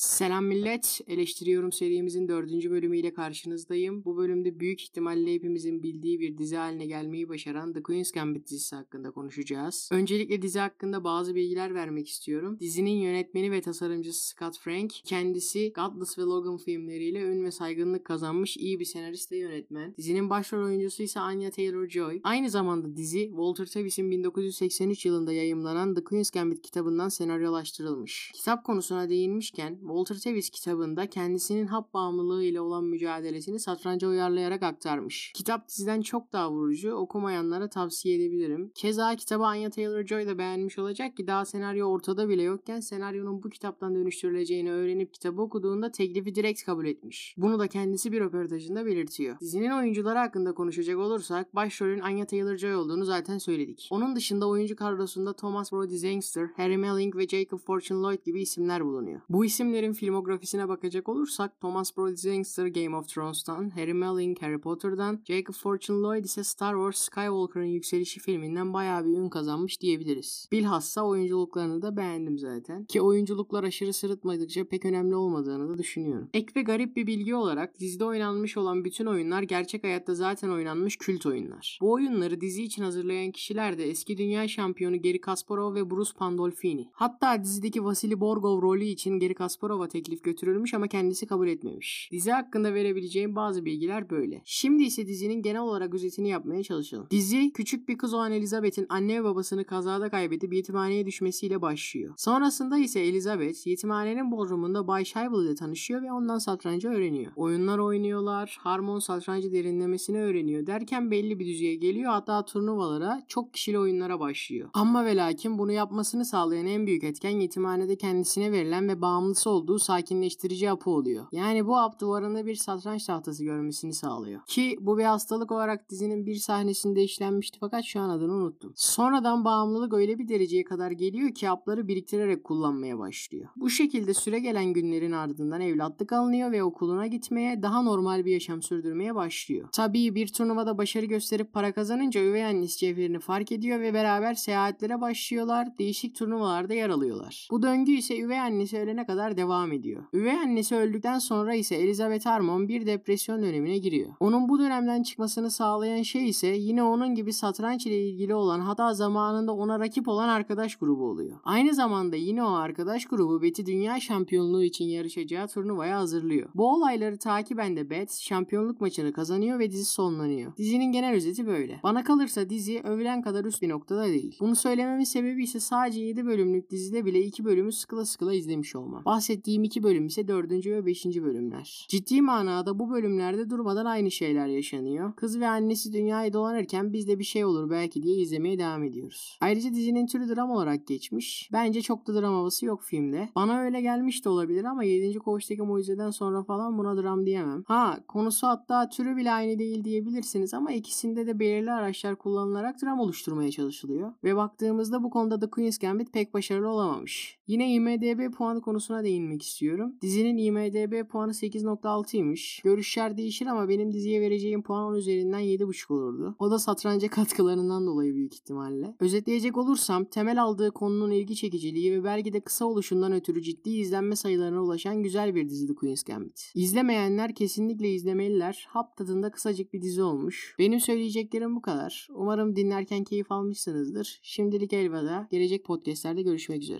Selam millet. Eleştiriyorum serimizin dördüncü bölümüyle karşınızdayım. Bu bölümde büyük ihtimalle hepimizin bildiği bir dizi haline gelmeyi başaran The Queen's Gambit dizisi hakkında konuşacağız. Öncelikle dizi hakkında bazı bilgiler vermek istiyorum. Dizinin yönetmeni ve tasarımcısı Scott Frank, kendisi Godless ve Logan filmleriyle ün ve saygınlık kazanmış iyi bir senarist ve yönetmen. Dizinin başrol oyuncusu ise Anya Taylor-Joy. Aynı zamanda dizi Walter Tevis'in 1983 yılında yayımlanan The Queen's Gambit kitabından senaryolaştırılmış. Kitap konusuna değinmişken Walter Tevis kitabında kendisinin hap bağımlılığı ile olan mücadelesini satranca uyarlayarak aktarmış. Kitap diziden çok daha vurucu, okumayanlara tavsiye edebilirim. Keza kitabı Anya Taylor-Joy da beğenmiş olacak ki daha senaryo ortada bile yokken senaryonun bu kitaptan dönüştürüleceğini öğrenip kitabı okuduğunda teklifi direkt kabul etmiş. Bunu da kendisi bir röportajında belirtiyor. Dizinin oyuncuları hakkında konuşacak olursak başrolün Anya Taylor-Joy olduğunu zaten söyledik. Onun dışında oyuncu kadrosunda Thomas Brody Zangster, Harry Melling ve Jacob Fortune Lloyd gibi isimler bulunuyor. Bu isimlerin filmografisine bakacak olursak Thomas Brody Zangster Game of Thrones'tan, Harry Melling Harry Potter'dan, Jacob Fortune Lloyd ise Star Wars Skywalker'ın Yükselişi filminden bayağı bir ün kazanmış diyebiliriz. Bilhassa oyunculuklarını da beğendim zaten. Ki oyunculuklar aşırı sırıtmadıkça pek önemli olmadığını da düşünüyorum. Ek ve garip bir bilgi olarak dizide oynanmış olan bütün oyunlar gerçek hayatta zaten oynanmış kült oyunlar. Bu oyunları dizi için hazırlayan kişiler de eski dünya şampiyonu Geri Kasparov ve Bruce Pandolfini. Hatta dizideki Vasily Borgov rolü için Geri Kasparov'a teklif götürülmüş ama kendisi kabul etmemiş. Dizi hakkında verebileceğim bazı bilgiler böyle. Şimdi ise dizinin genel olarak özetini yapmaya çalışalım. Dizi küçük bir kız olan Elizabeth'in anne ve babasını kazada kaybedip yetimhaneye düşmesiyle başlıyor. Sonrasında ise Elizabeth yetimhanenin bodrumunda Bay Scheibel ile tanışıyor ve ondan satranca öğreniyor. Oyunlar oynuyorlar, harmon satrancı derinlemesine öğreniyor derken belli bir düzeye geliyor hatta turnuvalara çok kişili oyunlara başlıyor. Ama ve lakin bunu yapmasını sağlayan en büyük etken yetimhanede kendisine verilen ve bağımlısı olduğu sakinleştirici hapı oluyor. Yani bu hap duvarında bir satranç tahtası görmesini sağlıyor. Ki bu bir hastalık olarak dizinin bir sahnesinde işlenmişti fakat şu an adını unuttum. Sonradan bağımlılık öyle bir dereceye kadar geliyor ki hapları biriktirerek kullanmaya başlıyor. Bu şekilde süre gelen günlerin ardından evlatlık alınıyor ve okuluna gitmeye, daha normal bir yaşam sürdürmeye başlıyor. Tabii bir turnuvada başarı gösterip para kazanınca üvey annesi Cevher'ini fark ediyor ve beraber seyahatlere başlıyorlar. Değişik turnuvalarda yer alıyorlar. Bu döngü ise üvey annesi ölene kadar devam ediyor. Üvey annesi öldükten sonra ise Elizabeth Harmon bir depresyon dönemine giriyor. Onun bu dönemden çıkmasını sağlayan şey ise yine onun gibi satranç ile ilgili olan hatta zamanında ona rakip olan arkadaş grubu oluyor. Aynı zamanda yine o arkadaş grubu Betty dünya şampiyonluğu için yarışacağı turnuvaya hazırlıyor. Bu olayları takiben de Bet şampiyonluk maçını kazanıyor ve dizi sonlanıyor. Dizinin genel özeti böyle. Bana kalırsa dizi övülen kadar üst bir noktada değil. Bunu söylememin sebebi ise sadece 7 bölümlük dizide bile 2 bölümü sıkıla sıkıla izlemiş olmam. Bahsettiğim 2 bölüm ise 4. ve 5. bölümler. Ciddi manada bu bölümlerde durmadan aynı şeyler yaşanıyor. Kız ve annesi dünyayı dolanırken biz de bir şey olur belki diye izlemeye devam ediyoruz. Ayrıca dizinin türü dram olarak geçmiş. Bence çok da dram havası yok filmde. Bana öyle gelmiş de olabilir ama 7. Koğuştaki mucizeden sonra falan buna dram diyemem. Ha konusu hatta türü bile aynı değil diyebilirsiniz ama ikisinde de belirli araçlar kullanılarak dram oluşturmaya çalışılıyor. Ve baktığımızda bu konuda The Queen's Gambit pek başarılı olamamış. Yine IMDB puanı konusuna değinmek istiyorum. Dizinin IMDB puanı 8.6'ymış. Görüşler değişir ama benim diziye vereceğim puan 10 üzerinden 7.5 olurdu. O da satranca katkılarından dolayı büyük ihtimalle. Özetleyecek olursam temel aldığı konunun ilgi çekiciliği ve belki de kısa oluşundan ötürü ciddi izlenme sayılarına ulaşan güzel bir dizi The Queen's Gambit. İzlemeyenler kesinlikle izlemeliler. Hap tadında kısacık bir dizi olmuş. Benim söyleyeceklerim bu kadar. Umarım dinlerken keyif almışsınızdır. Şimdilik elveda. Gelecek podcastlerde görüşmek üzere.